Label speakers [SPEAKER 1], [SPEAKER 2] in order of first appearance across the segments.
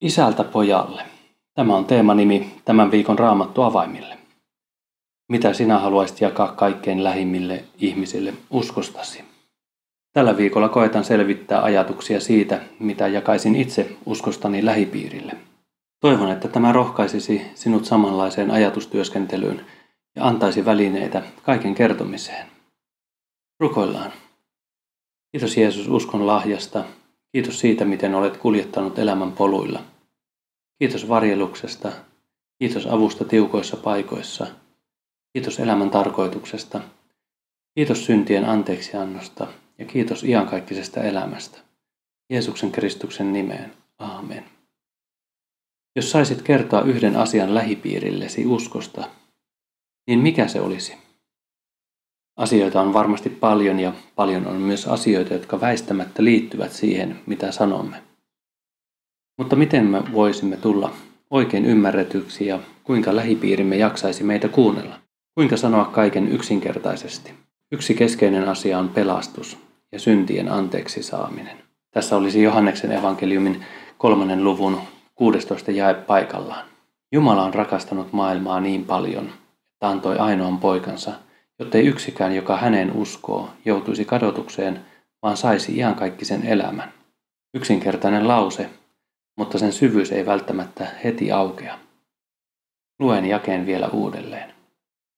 [SPEAKER 1] Isältä pojalle. Tämä on teemanimi tämän viikon raamattu avaimille. Mitä sinä haluaisit jakaa kaikkein lähimmille ihmisille uskostasi? Tällä viikolla koetan selvittää ajatuksia siitä, mitä jakaisin itse uskostani lähipiirille. Toivon, että tämä rohkaisisi sinut samanlaiseen ajatustyöskentelyyn ja antaisi välineitä kaiken kertomiseen. Rukoillaan. Kiitos Jeesus uskon lahjasta. Kiitos siitä, miten olet kuljettanut elämän poluilla. Kiitos varjeluksesta. Kiitos avusta tiukoissa paikoissa. Kiitos elämän tarkoituksesta. Kiitos syntien anteeksiannosta ja kiitos iankaikkisesta elämästä. Jeesuksen Kristuksen nimeen. Aamen. Jos saisit kertoa yhden asian lähipiirillesi uskosta, niin mikä se olisi? Asioita on varmasti paljon ja paljon on myös asioita, jotka väistämättä liittyvät siihen, mitä sanomme. Mutta miten me voisimme tulla oikein ymmärretyksi ja kuinka lähipiirimme jaksaisi meitä kuunnella? Kuinka sanoa kaiken yksinkertaisesti? Yksi keskeinen asia on pelastus ja syntien anteeksi saaminen. Tässä olisi Johanneksen evankeliumin kolmannen luvun 16 jae paikallaan. Jumala on rakastanut maailmaa niin paljon, että antoi ainoan poikansa, jottei yksikään, joka häneen uskoo, joutuisi kadotukseen, vaan saisi iankaikkisen elämän. Yksinkertainen lause, mutta sen syvyys ei välttämättä heti aukea. Luen jakeen vielä uudelleen.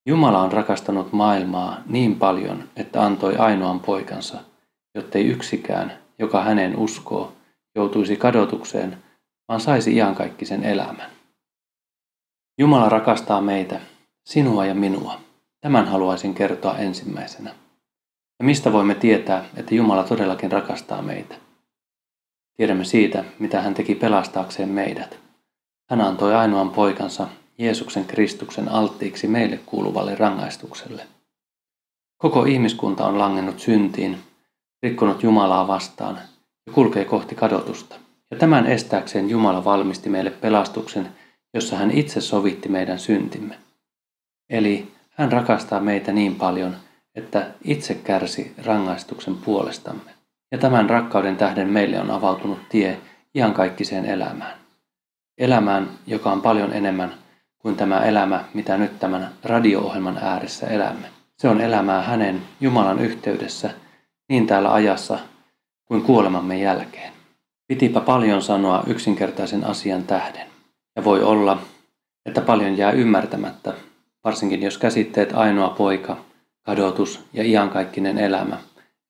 [SPEAKER 1] Jumala on rakastanut maailmaa niin paljon, että antoi ainoan poikansa, jottei yksikään, joka hänen uskoo, joutuisi kadotukseen, vaan saisi iankaikkisen elämän. Jumala rakastaa meitä, sinua ja minua. Tämän haluaisin kertoa ensimmäisenä. Ja mistä voimme tietää, että Jumala todellakin rakastaa meitä? Tiedämme siitä, mitä hän teki pelastaakseen meidät. Hän antoi ainoan poikansa, Jeesuksen Kristuksen alttiiksi meille kuuluvalle rangaistukselle. Koko ihmiskunta on langennut syntiin, rikkonut Jumalaa vastaan ja kulkee kohti kadotusta. Ja tämän estääkseen Jumala valmisti meille pelastuksen, jossa hän itse sovitti meidän syntimme. Eli hän rakastaa meitä niin paljon, että itse kärsi rangaistuksen puolestamme. Ja tämän rakkauden tähden meille on avautunut tie iankaikkiseen elämään. Elämään, joka on paljon enemmän kuin tämä elämä, mitä nyt tämän radio-ohjelman ääressä elämme. Se on elämää hänen Jumalan yhteydessä niin täällä ajassa kuin kuolemamme jälkeen. Pitipä paljon sanoa yksinkertaisen asian tähden. Ja voi olla, että paljon jää ymmärtämättä, varsinkin jos käsitteet ainoa poika, kadotus ja iankaikkinen elämä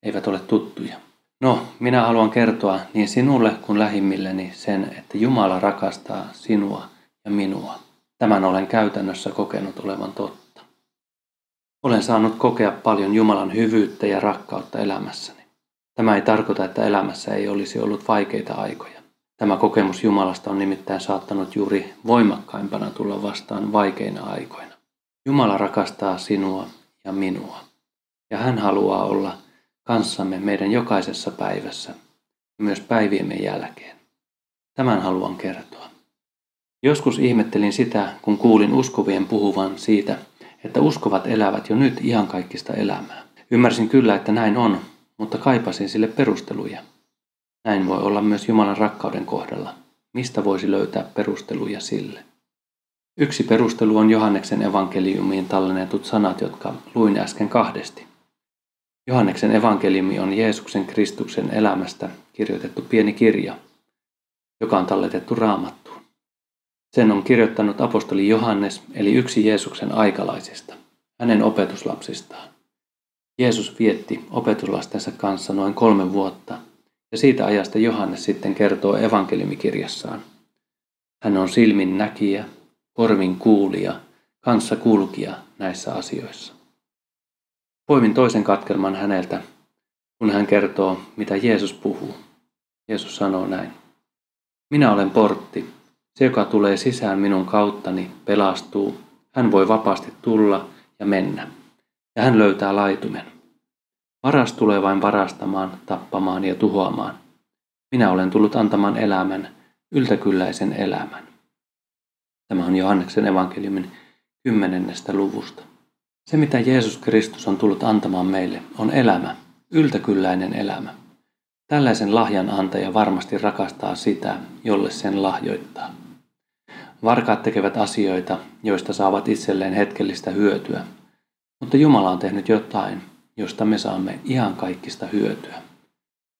[SPEAKER 1] eivät ole tuttuja. No, minä haluan kertoa niin sinulle kuin lähimmilleni sen, että Jumala rakastaa sinua ja minua. Tämän olen käytännössä kokenut olevan totta. Olen saanut kokea paljon Jumalan hyvyyttä ja rakkautta elämässäni. Tämä ei tarkoita, että elämässä ei olisi ollut vaikeita aikoja. Tämä kokemus Jumalasta on nimittäin saattanut juuri voimakkaimpana tulla vastaan vaikeina aikoina. Jumala rakastaa sinua ja minua, ja hän haluaa olla kanssamme meidän jokaisessa päivässä ja myös päiviemme jälkeen. Tämän haluan kertoa. Joskus ihmettelin sitä, kun kuulin uskovien puhuvan siitä, että uskovat elävät jo nyt ihan kaikista elämää. Ymmärsin kyllä, että näin on, mutta kaipasin sille perusteluja. Näin voi olla myös Jumalan rakkauden kohdalla. Mistä voisi löytää perusteluja sille? Yksi perustelu on Johanneksen evankeliumiin tallennetut sanat, jotka luin äsken kahdesti. Johanneksen evankeliumi on Jeesuksen Kristuksen elämästä kirjoitettu pieni kirja, joka on talletettu raamattuun. Sen on kirjoittanut apostoli Johannes, eli yksi Jeesuksen aikalaisista, hänen opetuslapsistaan. Jeesus vietti opetuslastensa kanssa noin kolme vuotta, ja siitä ajasta Johannes sitten kertoo evankeliumikirjassaan. Hän on silmin näkijä, korvin kuulija, kanssa kulkija näissä asioissa. Poimin toisen katkelman häneltä, kun hän kertoo, mitä Jeesus puhuu. Jeesus sanoo näin. Minä olen portti. Se, joka tulee sisään minun kauttani, pelastuu. Hän voi vapaasti tulla ja mennä. Ja hän löytää laitumen. Varas tulee vain varastamaan, tappamaan ja tuhoamaan. Minä olen tullut antamaan elämän, yltäkylläisen elämän. Tämä on Johanneksen evankeliumin kymmenennestä luvusta. Se, mitä Jeesus Kristus on tullut antamaan meille, on elämä, yltäkylläinen elämä. Tällaisen lahjan antaja varmasti rakastaa sitä, jolle sen lahjoittaa. Varkaat tekevät asioita, joista saavat itselleen hetkellistä hyötyä, mutta Jumala on tehnyt jotain, josta me saamme ihan kaikista hyötyä.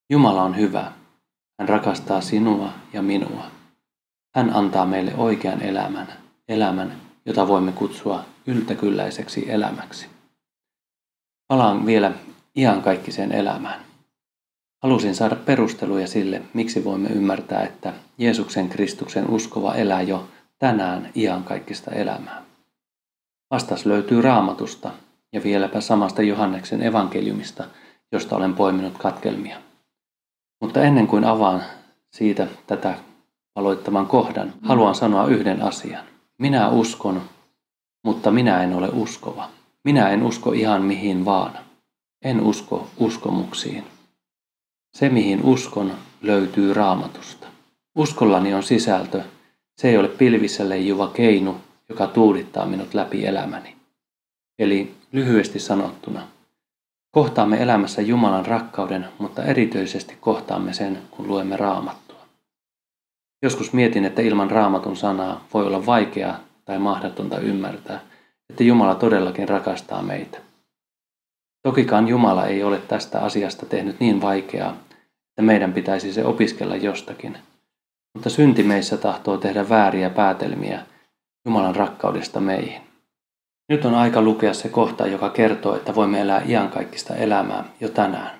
[SPEAKER 1] Jumala on hyvä. Hän rakastaa sinua ja minua. Hän antaa meille oikean elämän, elämän, jota voimme kutsua yltäkylläiseksi elämäksi. Palaan vielä iankaikkiseen elämään. Halusin saada perusteluja sille, miksi voimme ymmärtää, että Jeesuksen Kristuksen uskova elää jo tänään iankaikkista elämää. Vastas löytyy raamatusta ja vieläpä samasta Johanneksen evankeliumista, josta olen poiminut katkelmia. Mutta ennen kuin avaan siitä tätä aloittavan kohdan, haluan sanoa yhden asian. Minä uskon, mutta minä en ole uskova. Minä en usko ihan mihin vaan. En usko uskomuksiin. Se, mihin uskon, löytyy raamatusta. Uskollani on sisältö. Se ei ole pilvissä leijuva keinu, joka tuudittaa minut läpi elämäni. Eli lyhyesti sanottuna, kohtaamme elämässä Jumalan rakkauden, mutta erityisesti kohtaamme sen, kun luemme raamattua. Joskus mietin, että ilman raamatun sanaa voi olla vaikeaa tai mahdotonta ymmärtää, että Jumala todellakin rakastaa meitä. Tokikaan Jumala ei ole tästä asiasta tehnyt niin vaikeaa, että meidän pitäisi se opiskella jostakin. Mutta synti meissä tahtoo tehdä vääriä päätelmiä Jumalan rakkaudesta meihin. Nyt on aika lukea se kohta, joka kertoo, että voimme elää iankaikkista elämää jo tänään.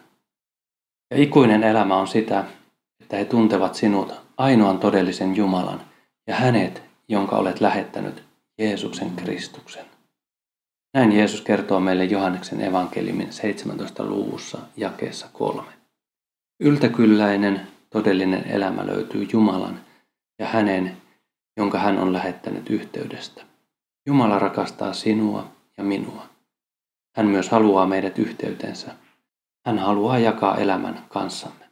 [SPEAKER 1] Ja ikuinen elämä on sitä, että he tuntevat sinut ainoan todellisen Jumalan ja hänet, jonka olet lähettänyt, Jeesuksen Kristuksen. Näin Jeesus kertoo meille Johanneksen evankeliumin 17. luvussa jakeessa kolme. Yltäkylläinen, todellinen elämä löytyy Jumalan ja hänen, jonka hän on lähettänyt yhteydestä. Jumala rakastaa sinua ja minua. Hän myös haluaa meidät yhteytensä. Hän haluaa jakaa elämän kanssamme.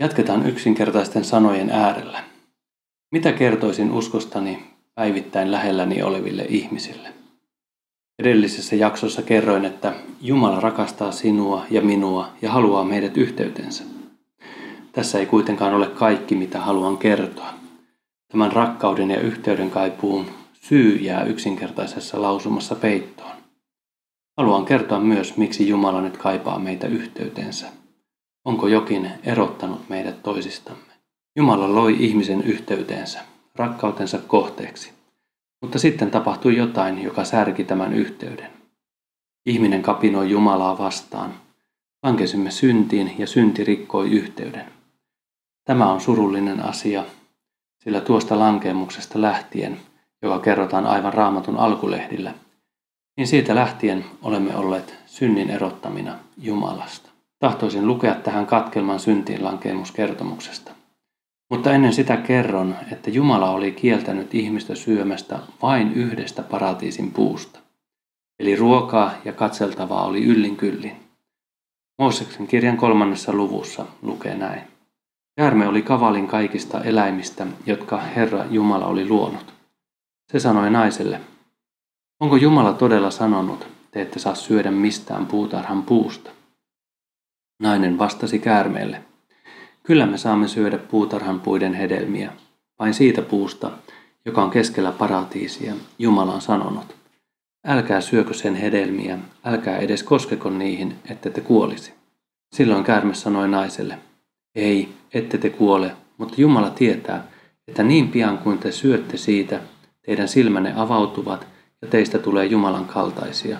[SPEAKER 1] Jatketaan yksinkertaisten sanojen äärellä. Mitä kertoisin uskostani päivittäin lähelläni oleville ihmisille? Edellisessä jaksossa kerroin, että Jumala rakastaa sinua ja minua ja haluaa meidät yhteytensä. Tässä ei kuitenkaan ole kaikki, mitä haluan kertoa. Tämän rakkauden ja yhteyden kaipuun syy jää yksinkertaisessa lausumassa peittoon. Haluan kertoa myös, miksi Jumala nyt kaipaa meitä yhteytensä. Onko jokin erottanut meidät toisistamme? Jumala loi ihmisen yhteyteensä, rakkautensa kohteeksi. Mutta sitten tapahtui jotain, joka särki tämän yhteyden. Ihminen kapinoi Jumalaa vastaan. Lankesimme syntiin ja synti rikkoi yhteyden. Tämä on surullinen asia, sillä tuosta lankemuksesta lähtien, joka kerrotaan aivan raamatun alkulehdillä, niin siitä lähtien olemme olleet synnin erottamina Jumalasta. Tahtoisin lukea tähän katkelman syntiin lankemuskertomuksesta. Mutta ennen sitä kerron, että Jumala oli kieltänyt ihmistä syömästä vain yhdestä paratiisin puusta. Eli ruokaa ja katseltavaa oli yllin kyllin. Mooseksen kirjan kolmannessa luvussa lukee näin. Käärme oli kavalin kaikista eläimistä, jotka Herra Jumala oli luonut. Se sanoi naiselle, onko Jumala todella sanonut, te ette saa syödä mistään puutarhan puusta? Nainen vastasi käärmeelle, Kyllä me saamme syödä puutarhan puiden hedelmiä, vain siitä puusta, joka on keskellä paratiisia, Jumala on sanonut. Älkää syökö sen hedelmiä, älkää edes koskeko niihin, ette te kuolisi. Silloin käärme sanoi naiselle, ei, ette te kuole, mutta Jumala tietää, että niin pian kuin te syötte siitä, teidän silmänne avautuvat ja teistä tulee Jumalan kaltaisia,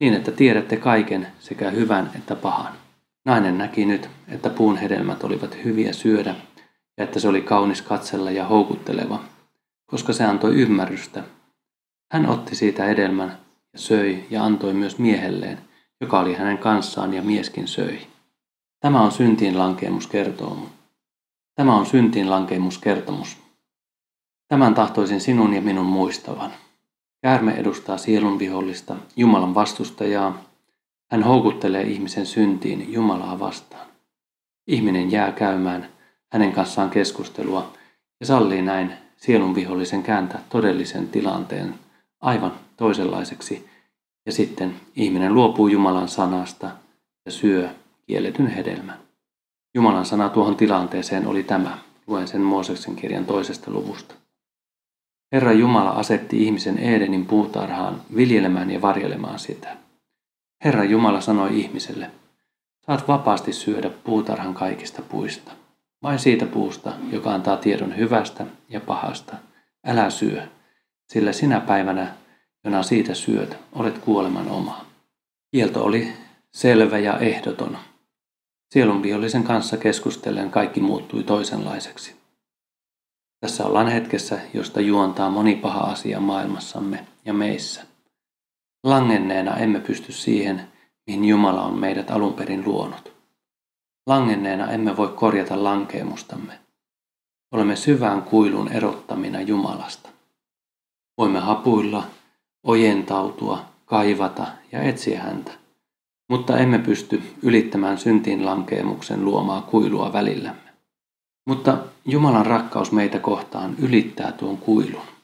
[SPEAKER 1] niin että tiedätte kaiken sekä hyvän että pahan. Nainen näki nyt, että puun hedelmät olivat hyviä syödä ja että se oli kaunis katsella ja houkutteleva, koska se antoi ymmärrystä. Hän otti siitä hedelmän ja söi ja antoi myös miehelleen, joka oli hänen kanssaan ja mieskin söi. Tämä on syntiin lankeemuskertomus. Tämä on syntiin lankeemuskertomus. Tämän tahtoisin sinun ja minun muistavan. Käärme edustaa sielun vihollista, Jumalan vastustajaa, hän houkuttelee ihmisen syntiin Jumalaa vastaan. Ihminen jää käymään hänen kanssaan keskustelua ja sallii näin sielun vihollisen kääntää todellisen tilanteen aivan toisenlaiseksi Ja sitten ihminen luopuu Jumalan sanasta ja syö kielletyn hedelmän. Jumalan sana tuohon tilanteeseen oli tämä. Luen sen Mooseksen kirjan toisesta luvusta. Herra Jumala asetti ihmisen Edenin puutarhaan viljelemään ja varjelemaan sitä. Herra Jumala sanoi ihmiselle, saat vapaasti syödä puutarhan kaikista puista. Vain siitä puusta, joka antaa tiedon hyvästä ja pahasta. Älä syö, sillä sinä päivänä, jona siitä syöt, olet kuoleman oma. Kielto oli selvä ja ehdoton. Sielun vihollisen kanssa keskustellen kaikki muuttui toisenlaiseksi. Tässä ollaan hetkessä, josta juontaa moni paha asia maailmassamme ja meissä. Langenneena emme pysty siihen, mihin Jumala on meidät alun perin luonut. Langenneena emme voi korjata lankeemustamme. Olemme syvään kuilun erottamina Jumalasta. Voimme hapuilla, ojentautua, kaivata ja etsiä häntä, mutta emme pysty ylittämään syntiin lankeemuksen luomaa kuilua välillämme. Mutta Jumalan rakkaus meitä kohtaan ylittää tuon kuilun.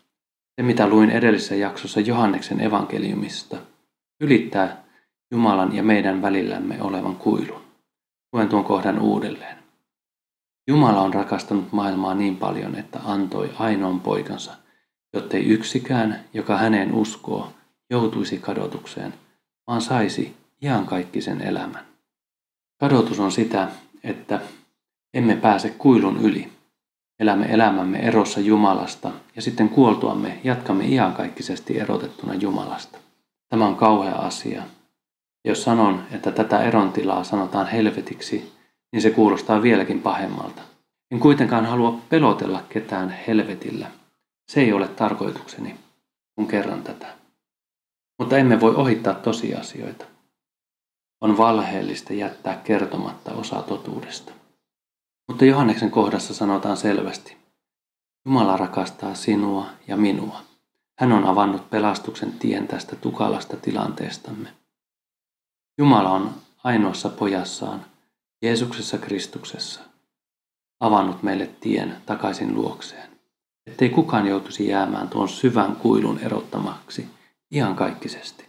[SPEAKER 1] Se, mitä luin edellisessä jaksossa Johanneksen evankeliumista, ylittää Jumalan ja meidän välillämme olevan kuilun. Luen tuon kohdan uudelleen. Jumala on rakastanut maailmaa niin paljon, että antoi ainoan poikansa, jottei yksikään, joka häneen uskoo, joutuisi kadotukseen, vaan saisi iankaikkisen elämän. Kadotus on sitä, että emme pääse kuilun yli. Elämme elämämme erossa Jumalasta ja sitten kuoltuamme jatkamme iankaikkisesti erotettuna Jumalasta. Tämä on kauhea asia. Jos sanon, että tätä erontilaa sanotaan helvetiksi, niin se kuulostaa vieläkin pahemmalta. En kuitenkaan halua pelotella ketään helvetillä. Se ei ole tarkoitukseni, kun kerran tätä. Mutta emme voi ohittaa tosiasioita. On valheellista jättää kertomatta osa totuudesta. Mutta Johanneksen kohdassa sanotaan selvästi, Jumala rakastaa sinua ja minua. Hän on avannut pelastuksen tien tästä tukalasta tilanteestamme. Jumala on ainoassa pojassaan, Jeesuksessa Kristuksessa, avannut meille tien takaisin luokseen, ettei kukaan joutuisi jäämään tuon syvän kuilun erottamaksi ihan kaikkisesti.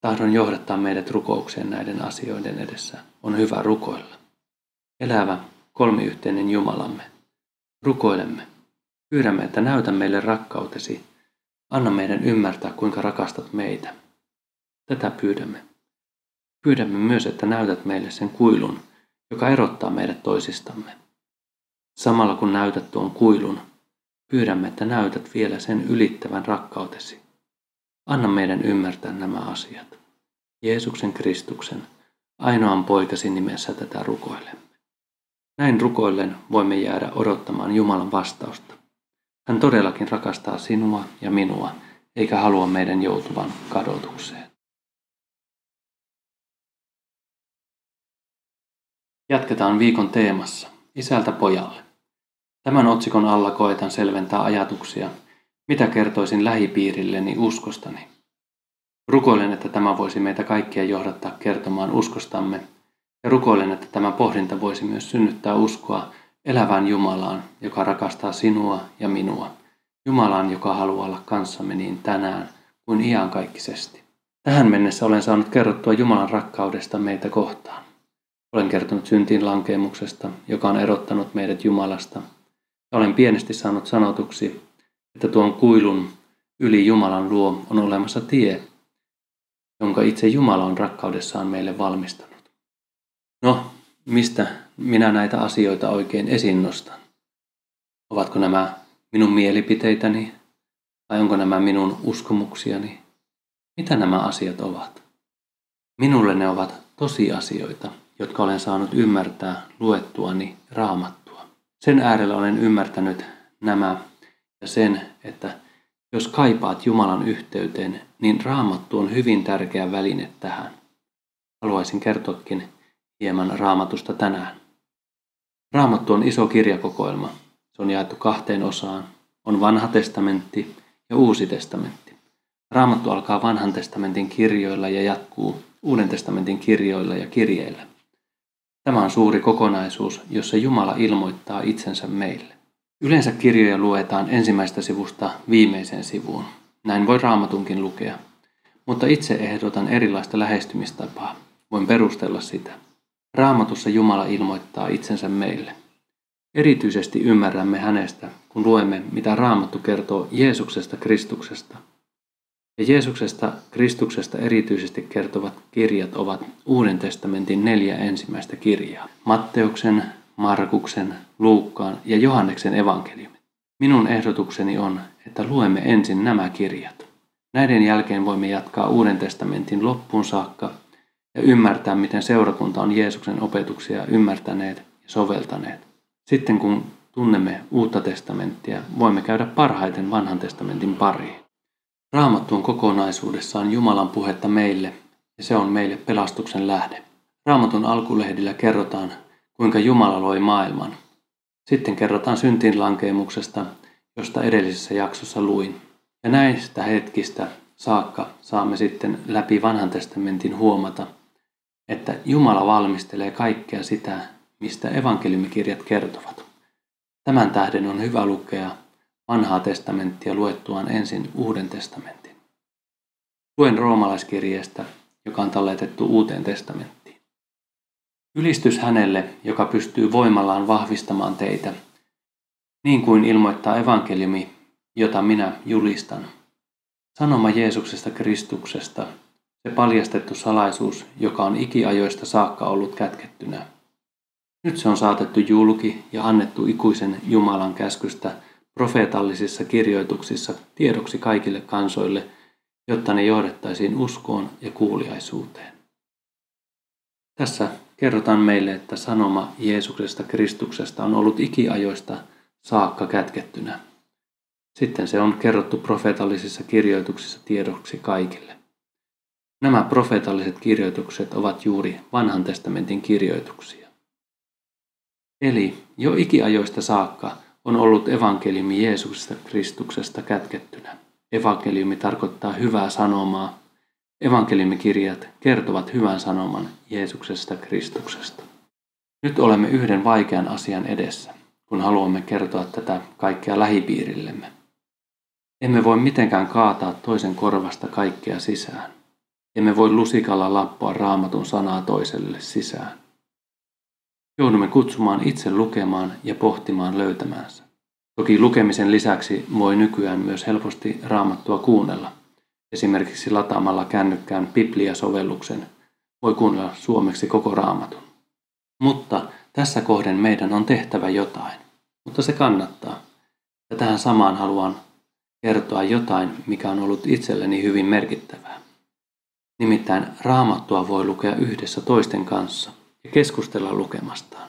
[SPEAKER 1] Tahdon johdattaa meidät rukoukseen näiden asioiden edessä. On hyvä rukoilla. Elävä, kolmiyhteinen Jumalamme. Rukoilemme. Pyydämme, että näytä meille rakkautesi. Anna meidän ymmärtää, kuinka rakastat meitä. Tätä pyydämme. Pyydämme myös, että näytät meille sen kuilun, joka erottaa meidät toisistamme. Samalla kun näytät tuon kuilun, pyydämme, että näytät vielä sen ylittävän rakkautesi. Anna meidän ymmärtää nämä asiat. Jeesuksen Kristuksen, ainoan poikasi nimessä tätä rukoilemme. Näin rukoillen voimme jäädä odottamaan Jumalan vastausta. Hän todellakin rakastaa sinua ja minua, eikä halua meidän joutuvan kadotukseen. Jatketaan viikon teemassa, isältä pojalle. Tämän otsikon alla koetan selventää ajatuksia, mitä kertoisin lähipiirilleni uskostani. Rukoilen, että tämä voisi meitä kaikkia johdattaa kertomaan uskostamme ja rukoilen, että tämä pohdinta voisi myös synnyttää uskoa elävään Jumalaan, joka rakastaa sinua ja minua. Jumalaan, joka haluaa olla kanssamme niin tänään kuin iankaikkisesti. Tähän mennessä olen saanut kerrottua Jumalan rakkaudesta meitä kohtaan. Olen kertonut syntiin lankeemuksesta, joka on erottanut meidät Jumalasta. Ja olen pienesti saanut sanotuksi, että tuon kuilun yli Jumalan luo on olemassa tie, jonka itse Jumala on rakkaudessaan meille valmistanut. Mistä minä näitä asioita oikein esiin nostan? Ovatko nämä minun mielipiteitäni vai onko nämä minun uskomuksiani? Mitä nämä asiat ovat? Minulle ne ovat tosiasioita, jotka olen saanut ymmärtää luettuani raamattua. Sen äärellä olen ymmärtänyt nämä ja sen, että jos kaipaat Jumalan yhteyteen, niin raamattu on hyvin tärkeä väline tähän. Haluaisin kertoakin hieman raamatusta tänään. Raamattu on iso kirjakokoelma. Se on jaettu kahteen osaan. On vanha testamentti ja uusi testamentti. Raamattu alkaa vanhan testamentin kirjoilla ja jatkuu uuden testamentin kirjoilla ja kirjeillä. Tämä on suuri kokonaisuus, jossa Jumala ilmoittaa itsensä meille. Yleensä kirjoja luetaan ensimmäistä sivusta viimeiseen sivuun. Näin voi raamatunkin lukea. mutta itse ehdotan erilaista lähestymistapaa. Voin perustella sitä. Raamatussa Jumala ilmoittaa itsensä meille. Erityisesti ymmärrämme hänestä, kun luemme, mitä Raamattu kertoo Jeesuksesta Kristuksesta. Ja Jeesuksesta Kristuksesta erityisesti kertovat kirjat ovat Uuden testamentin neljä ensimmäistä kirjaa. Matteuksen, Markuksen, Luukkaan ja Johanneksen evankeliumi. Minun ehdotukseni on, että luemme ensin nämä kirjat. Näiden jälkeen voimme jatkaa Uuden testamentin loppuun saakka ja ymmärtää, miten seurakunta on Jeesuksen opetuksia ymmärtäneet ja soveltaneet. Sitten kun tunnemme Uutta testamenttia, voimme käydä parhaiten vanhan testamentin pariin. Raamattu on kokonaisuudessaan Jumalan puhetta meille ja se on meille pelastuksen lähde. Raamatun alkulehdillä kerrotaan, kuinka Jumala loi maailman. Sitten kerrotaan syntinlankeemuksesta, josta edellisessä jaksossa luin. Ja näistä hetkistä saakka saamme sitten läpi vanhan testamentin huomata, että Jumala valmistelee kaikkea sitä, mistä evankeliumikirjat kertovat. Tämän tähden on hyvä lukea vanhaa testamenttia luettuaan ensin Uuden testamentin. Luen roomalaiskirjeestä, joka on talletettu Uuteen testamenttiin. Ylistys hänelle, joka pystyy voimallaan vahvistamaan teitä, niin kuin ilmoittaa evankeliumi, jota minä julistan. Sanoma Jeesuksesta Kristuksesta, se paljastettu salaisuus, joka on ikiajoista saakka ollut kätkettynä. Nyt se on saatettu julki ja annettu ikuisen Jumalan käskystä profeetallisissa kirjoituksissa tiedoksi kaikille kansoille, jotta ne johdettaisiin uskoon ja kuuliaisuuteen. Tässä kerrotaan meille, että sanoma Jeesuksesta Kristuksesta on ollut ikiajoista saakka kätkettynä. Sitten se on kerrottu profeetallisissa kirjoituksissa tiedoksi kaikille. Nämä profeetalliset kirjoitukset ovat juuri vanhan testamentin kirjoituksia. Eli jo ikiajoista saakka on ollut evankeliumi Jeesuksesta Kristuksesta kätkettynä. Evankeliumi tarkoittaa hyvää sanomaa. Evankeliumikirjat kertovat hyvän sanoman Jeesuksesta Kristuksesta. Nyt olemme yhden vaikean asian edessä, kun haluamme kertoa tätä kaikkea lähipiirillemme. Emme voi mitenkään kaataa toisen korvasta kaikkea sisään. Emme voi lusikalla lappua raamatun sanaa toiselle sisään. Joudumme kutsumaan itse lukemaan ja pohtimaan löytämäänsä. Toki lukemisen lisäksi voi nykyään myös helposti raamattua kuunnella. Esimerkiksi lataamalla kännykkään Biblia-sovelluksen voi kuunnella suomeksi koko raamatun. Mutta tässä kohden meidän on tehtävä jotain. Mutta se kannattaa. Ja tähän samaan haluan kertoa jotain, mikä on ollut itselleni hyvin merkittävää. Nimittäin raamattua voi lukea yhdessä toisten kanssa ja keskustella lukemastaan.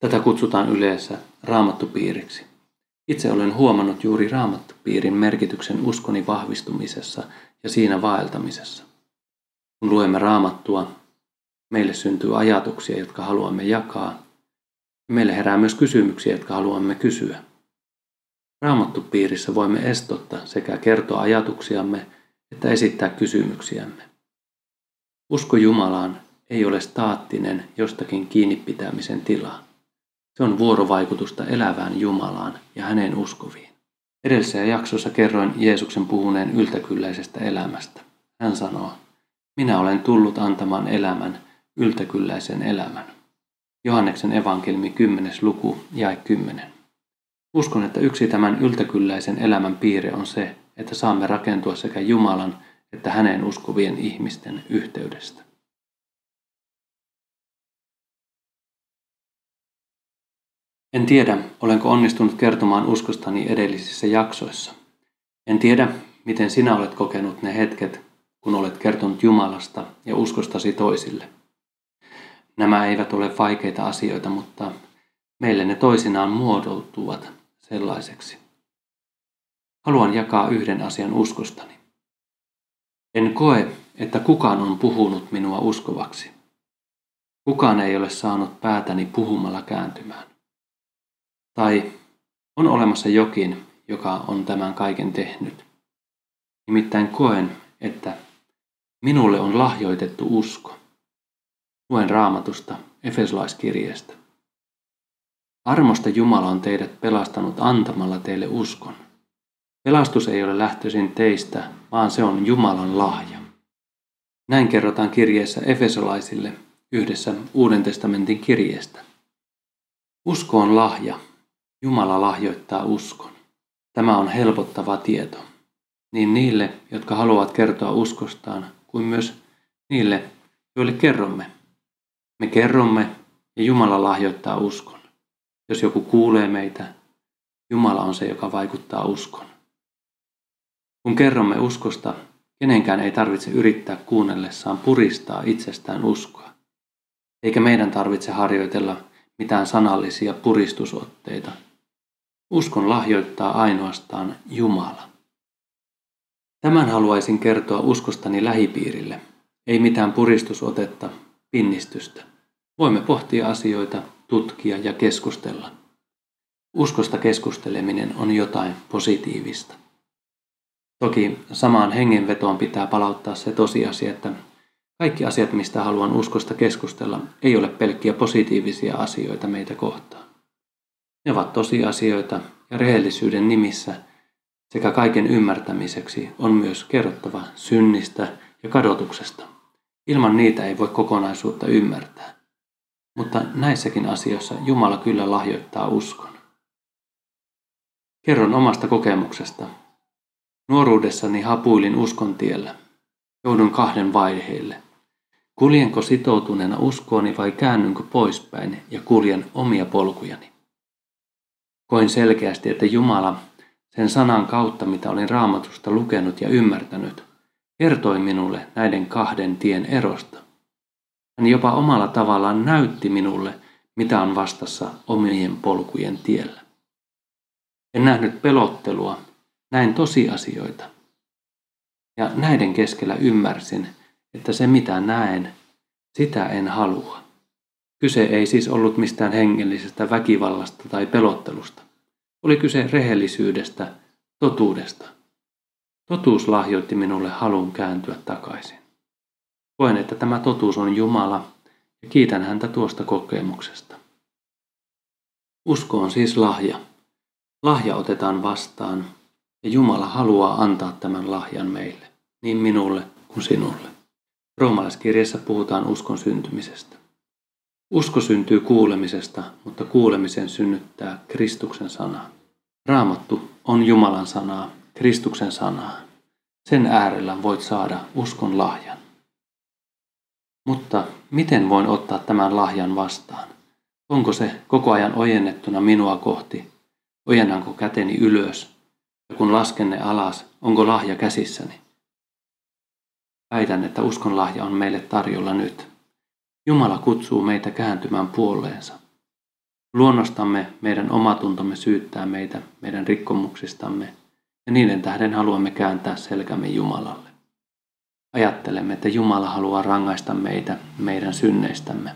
[SPEAKER 1] Tätä kutsutaan yleensä raamattupiiriksi. Itse olen huomannut juuri raamattupiirin merkityksen uskoni vahvistumisessa ja siinä vaeltamisessa. Kun luemme raamattua, meille syntyy ajatuksia, jotka haluamme jakaa. Meille herää myös kysymyksiä, jotka haluamme kysyä. Raamattupiirissä voimme estotta sekä kertoa ajatuksiamme että esittää kysymyksiämme. Usko Jumalaan ei ole staattinen jostakin kiinni pitämisen tila. Se on vuorovaikutusta elävään Jumalaan ja hänen uskoviin. Edellisessä jaksossa kerroin Jeesuksen puhuneen yltäkylläisestä elämästä. Hän sanoo, minä olen tullut antamaan elämän, yltäkylläisen elämän. Johanneksen evankeliumi 10. luku, jae 10. Uskon, että yksi tämän yltäkylläisen elämän piirre on se, että saamme rakentua sekä Jumalan että hänen uskovien ihmisten yhteydestä. En tiedä, olenko onnistunut kertomaan uskostani edellisissä jaksoissa. En tiedä, miten sinä olet kokenut ne hetket, kun olet kertonut Jumalasta ja uskostasi toisille. Nämä eivät ole vaikeita asioita, mutta meille ne toisinaan muodoutuvat sellaiseksi. Haluan jakaa yhden asian uskostani. En koe, että kukaan on puhunut minua uskovaksi. Kukaan ei ole saanut päätäni puhumalla kääntymään. Tai on olemassa jokin, joka on tämän kaiken tehnyt. Nimittäin koen, että minulle on lahjoitettu usko. Luen raamatusta Efesolaiskirjeestä. Armosta Jumala on teidät pelastanut antamalla teille uskon. Pelastus ei ole lähtöisin teistä, vaan se on Jumalan lahja. Näin kerrotaan kirjeessä Efesolaisille yhdessä Uuden testamentin kirjeestä. Usko on lahja. Jumala lahjoittaa uskon. Tämä on helpottava tieto. Niin niille, jotka haluavat kertoa uskostaan, kuin myös niille, joille kerromme. Me kerromme ja Jumala lahjoittaa uskon. Jos joku kuulee meitä, Jumala on se, joka vaikuttaa uskon. Kun kerromme uskosta, kenenkään ei tarvitse yrittää kuunnellessaan puristaa itsestään uskoa. Eikä meidän tarvitse harjoitella mitään sanallisia puristusotteita. Uskon lahjoittaa ainoastaan Jumala. Tämän haluaisin kertoa uskostani lähipiirille. Ei mitään puristusotetta, pinnistystä. Voimme pohtia asioita, tutkia ja keskustella. Uskosta keskusteleminen on jotain positiivista. Toki samaan hengenvetoon pitää palauttaa se tosiasia, että kaikki asiat, mistä haluan uskosta keskustella, ei ole pelkkiä positiivisia asioita meitä kohtaan. Ne ovat tosiasioita ja rehellisyyden nimissä sekä kaiken ymmärtämiseksi on myös kerrottava synnistä ja kadotuksesta. Ilman niitä ei voi kokonaisuutta ymmärtää. Mutta näissäkin asioissa Jumala kyllä lahjoittaa uskon. Kerron omasta kokemuksesta. Nuoruudessani hapuilin uskon tiellä. Joudun kahden vaiheille. Kuljenko sitoutuneena uskooni vai käännynkö poispäin ja kuljen omia polkujani? Koin selkeästi, että Jumala sen sanan kautta, mitä olin raamatusta lukenut ja ymmärtänyt, kertoi minulle näiden kahden tien erosta. Hän jopa omalla tavallaan näytti minulle, mitä on vastassa omien polkujen tiellä. En nähnyt pelottelua, näin tosiasioita. Ja näiden keskellä ymmärsin, että se mitä näen, sitä en halua. Kyse ei siis ollut mistään hengellisestä väkivallasta tai pelottelusta. Oli kyse rehellisyydestä, totuudesta. Totuus lahjoitti minulle halun kääntyä takaisin. Koen, että tämä totuus on Jumala ja kiitän häntä tuosta kokemuksesta. Usko on siis lahja. Lahja otetaan vastaan ja Jumala haluaa antaa tämän lahjan meille, niin minulle kuin sinulle. Roomalaiskirjassa puhutaan uskon syntymisestä. Usko syntyy kuulemisesta, mutta kuulemisen synnyttää Kristuksen sanaa. Raamattu on Jumalan sanaa, Kristuksen sanaa. Sen äärellä voit saada uskon lahjan. Mutta miten voin ottaa tämän lahjan vastaan? Onko se koko ajan ojennettuna minua kohti? Ojennanko käteni ylös? Kun lasken ne alas, onko lahja käsissäni? Väitän, että uskon lahja on meille tarjolla nyt. Jumala kutsuu meitä kääntymään puoleensa. Luonnostamme meidän omatuntomme syyttää meitä meidän rikkomuksistamme ja niiden tähden haluamme kääntää selkämme Jumalalle. Ajattelemme, että Jumala haluaa rangaista meitä meidän synneistämme.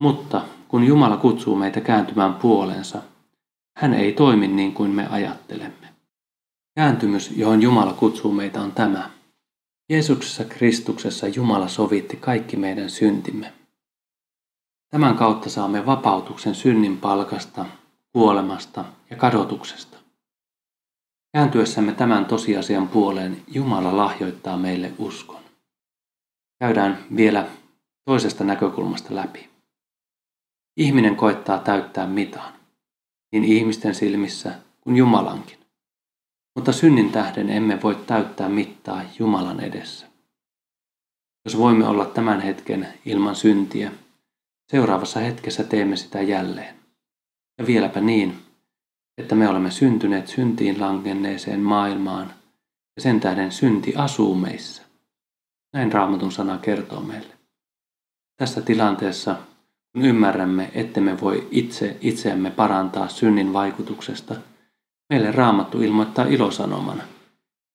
[SPEAKER 1] Mutta kun Jumala kutsuu meitä kääntymään puoleensa, hän ei toimi niin kuin me ajattelemme. Kääntymys, johon Jumala kutsuu meitä, on tämä. Jeesuksessa Kristuksessa Jumala sovitti kaikki meidän syntimme. Tämän kautta saamme vapautuksen synnin palkasta, kuolemasta ja kadotuksesta. Kääntyessämme tämän tosiasian puoleen Jumala lahjoittaa meille uskon. Käydään vielä toisesta näkökulmasta läpi. Ihminen koettaa täyttää mitaan, niin ihmisten silmissä kuin Jumalankin. Mutta synnin tähden emme voi täyttää mittaa Jumalan edessä. Jos voimme olla tämän hetken ilman syntiä, seuraavassa hetkessä teemme sitä jälleen. Ja vieläpä niin, että me olemme syntyneet syntiin langenneeseen maailmaan ja sen tähden synti asuu meissä. Näin raamatun sana kertoo meille. Tässä tilanteessa, ymmärrämme, että me voi itse itseämme parantaa synnin vaikutuksesta, meille raamattu ilmoittaa ilosanomana.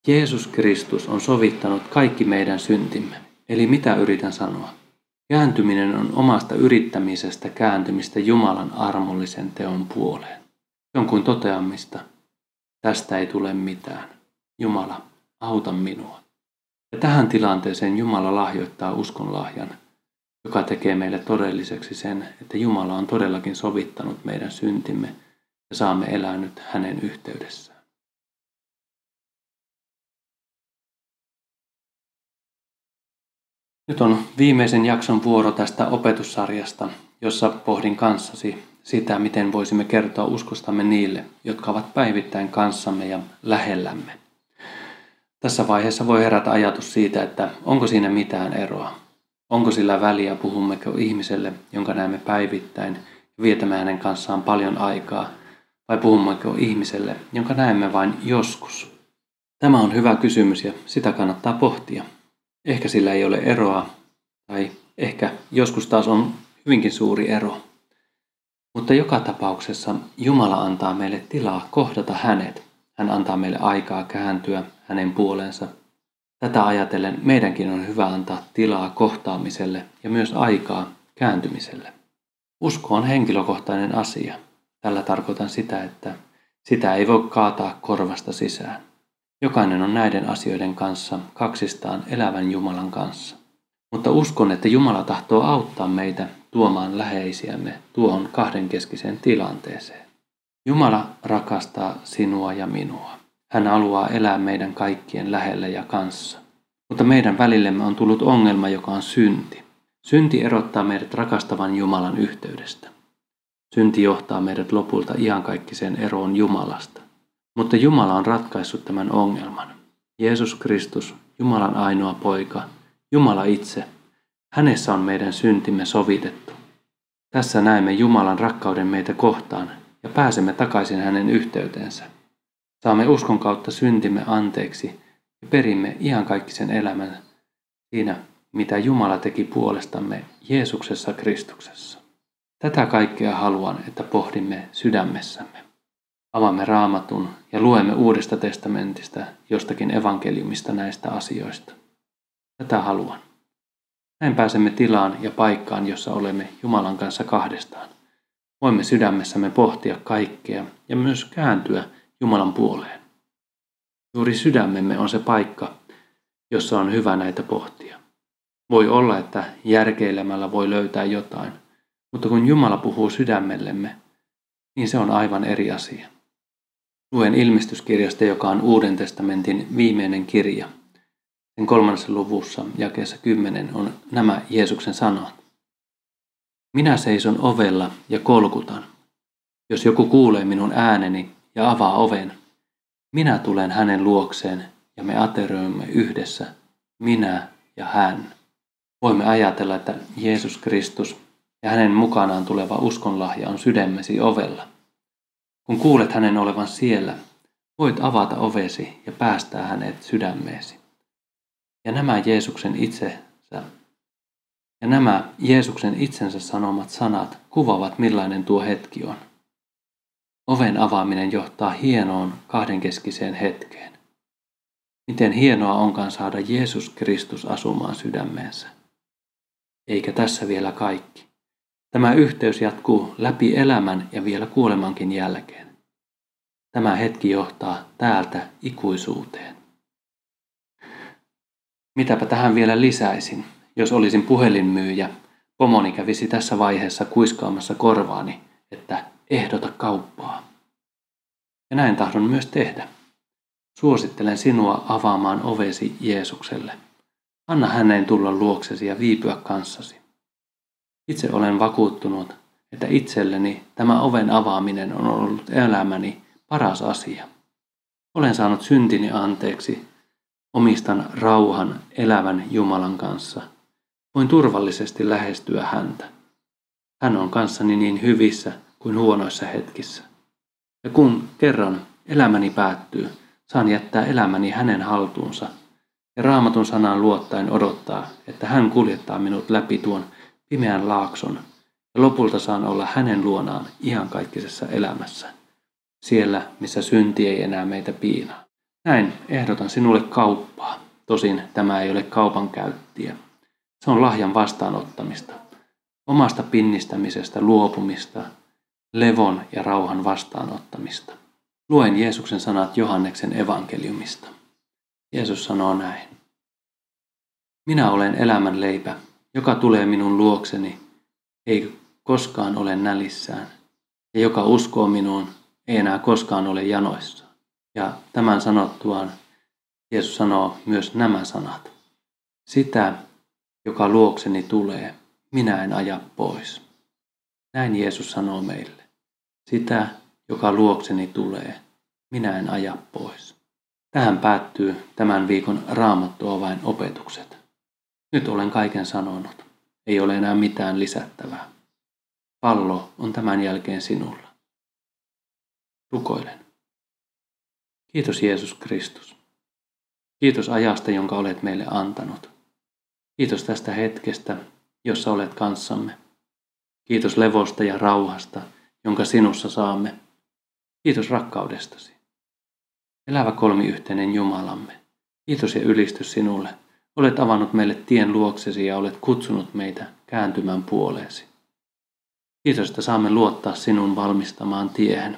[SPEAKER 1] Jeesus Kristus on sovittanut kaikki meidän syntimme. Eli mitä yritän sanoa? Kääntyminen on omasta yrittämisestä kääntymistä Jumalan armollisen teon puoleen. Se on kuin toteamista. Tästä ei tule mitään. Jumala, auta minua. Ja tähän tilanteeseen Jumala lahjoittaa uskonlahjan, joka tekee meille todelliseksi sen, että Jumala on todellakin sovittanut meidän syntimme ja saamme elää nyt hänen yhteydessään. Nyt on viimeisen jakson vuoro tästä opetussarjasta, jossa pohdin kanssasi sitä, miten voisimme kertoa uskostamme niille, jotka ovat päivittäin kanssamme ja lähellämme. Tässä vaiheessa voi herätä ajatus siitä, että onko siinä mitään eroa. Onko sillä väliä, puhummeko ihmiselle, jonka näemme päivittäin ja vietämme hänen kanssaan paljon aikaa, vai puhummeko ihmiselle, jonka näemme vain joskus. Tämä on hyvä kysymys ja sitä kannattaa pohtia. Ehkä sillä ei ole eroa, tai ehkä joskus taas on hyvinkin suuri ero. Mutta joka tapauksessa Jumala antaa meille tilaa kohdata hänet. Hän antaa meille aikaa kääntyä hänen puolensa. Tätä ajatellen meidänkin on hyvä antaa tilaa kohtaamiselle ja myös aikaa kääntymiselle. Usko on henkilökohtainen asia. Tällä tarkoitan sitä, että sitä ei voi kaataa korvasta sisään. Jokainen on näiden asioiden kanssa kaksistaan elävän Jumalan kanssa. Mutta uskon, että Jumala tahtoo auttaa meitä tuomaan läheisiämme tuohon kahdenkeskiseen tilanteeseen. Jumala rakastaa sinua ja minua. Hän haluaa elää meidän kaikkien lähellä ja kanssa. Mutta meidän välillemme on tullut ongelma, joka on synti. Synti erottaa meidät rakastavan Jumalan yhteydestä. Synti johtaa meidät lopulta iankaikkiseen eroon Jumalasta. Mutta Jumala on ratkaissut tämän ongelman. Jeesus Kristus, Jumalan ainoa poika, Jumala itse, hänessä on meidän syntimme sovitettu. Tässä näemme Jumalan rakkauden meitä kohtaan ja pääsemme takaisin hänen yhteyteensä. Saamme uskon kautta syntimme anteeksi ja perimme iankaikkisen elämän siinä, mitä Jumala teki puolestamme Jeesuksessa Kristuksessa. Tätä kaikkea haluan, että pohdimme sydämessämme. Avaamme raamatun ja luemme Uudesta testamentista jostakin evankeliumista näistä asioista. Tätä haluan. Näin pääsemme tilaan ja paikkaan, jossa olemme Jumalan kanssa kahdestaan. Voimme sydämessämme pohtia kaikkea ja myös kääntyä Jumalan puoleen. Juuri sydämemme on se paikka, jossa on hyvä näitä pohtia. Voi olla, että järkeilemällä voi löytää jotain, mutta kun Jumala puhuu sydämellemme, niin se on aivan eri asia. Luen ilmestyskirjasta, joka on Uuden testamentin viimeinen kirja. Sen kolmannessa luvussa, jakeessa kymmenen, on nämä Jeesuksen sanat. Minä seison ovella ja kolkutan. Jos joku kuulee minun ääneni ja avaa oven, minä tulen hänen luokseen ja me aterioimme yhdessä, minä ja hän. Voimme ajatella, että Jeesus Kristus ja hänen mukanaan tuleva uskonlahja on sydämesi ovella. Kun kuulet hänen olevan siellä, voit avata ovesi ja päästää hänet sydämeesi. Ja nämä Jeesuksen itsensä ja nämä Jeesuksen itsensä sanomat sanat kuvavat millainen tuo hetki on. Oven avaaminen johtaa hienoon kahdenkeskiseen hetkeen. Miten hienoa onkaan saada Jeesus Kristus asumaan sydämeensä. Eikä tässä vielä kaikki. Tämä yhteys jatkuu läpi elämän ja vielä kuolemankin jälkeen. Tämä hetki johtaa täältä ikuisuuteen. Mitäpä tähän vielä lisäisin, jos olisin puhelinmyyjä. Pomoni kävisi tässä vaiheessa kuiskaamassa korvaani, että ehdota kauppaa. Ja näin tahdon myös tehdä. Suosittelen sinua avaamaan ovesi Jeesukselle. Anna hänen tulla luoksesi ja viipyä kanssasi. Itse olen vakuuttunut, että itselleni tämä oven avaaminen on ollut elämäni paras asia. Olen saanut syntini anteeksi, omistan rauhan elävän Jumalan kanssa. Voin turvallisesti lähestyä häntä. Hän on kanssani niin hyvissä kuin huonoissa hetkissä. Ja kun kerran elämäni päättyy, saan jättää elämäni hänen haltuunsa ja raamatun sanaan luottaen odottaa, että hän kuljettaa minut läpi tuon pimeän laakson ja lopulta saan olla hänen luonaan iankaikkisessa elämässä, siellä missä synti ei enää meitä piinaa. Näin ehdotan sinulle kauppaa. Tosin tämä ei ole kaupan käyttiä. Se on lahjan vastaanottamista, omasta pinnistämisestä luopumista, levon ja rauhan vastaanottamista. Luen Jeesuksen sanat Johanneksen evankeliumista. Jeesus sanoo näin. Minä olen elämän leipä, joka tulee minun luokseni, ei koskaan ole nälissään, ja joka uskoo minuun, ei enää koskaan ole janoissa. Ja tämän sanottuaan Jeesus sanoo myös nämä sanat. Sitä, joka luokseni tulee, minä en aja pois. Näin Jeesus sanoo meille. Sitä, joka luokseni tulee, minä en aja pois. Tähän päättyy tämän viikon raamattua vain opetukset. Nyt olen kaiken sanonut. Ei ole enää mitään lisättävää. Pallo on tämän jälkeen sinulla. Rukoilen. Kiitos Jeesus Kristus. Kiitos ajasta, jonka olet meille antanut. Kiitos tästä hetkestä, jossa olet kanssamme. Kiitos levosta ja rauhasta, jonka sinussa saamme. Kiitos rakkaudestasi. Elävä kolmiyhteinen Jumalamme, kiitos ja ylistys sinulle. Olet avannut meille tien luoksesi ja olet kutsunut meitä kääntymään puoleesi. Kiitos, että saamme luottaa sinun valmistamaan tiehen,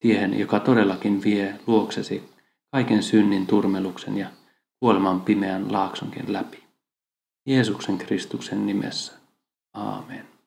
[SPEAKER 1] tiehen, joka todellakin vie luoksesi kaiken synnin turmeluksen ja kuoleman pimeän laaksonkin läpi. Jeesuksen Kristuksen nimessä. Aamen.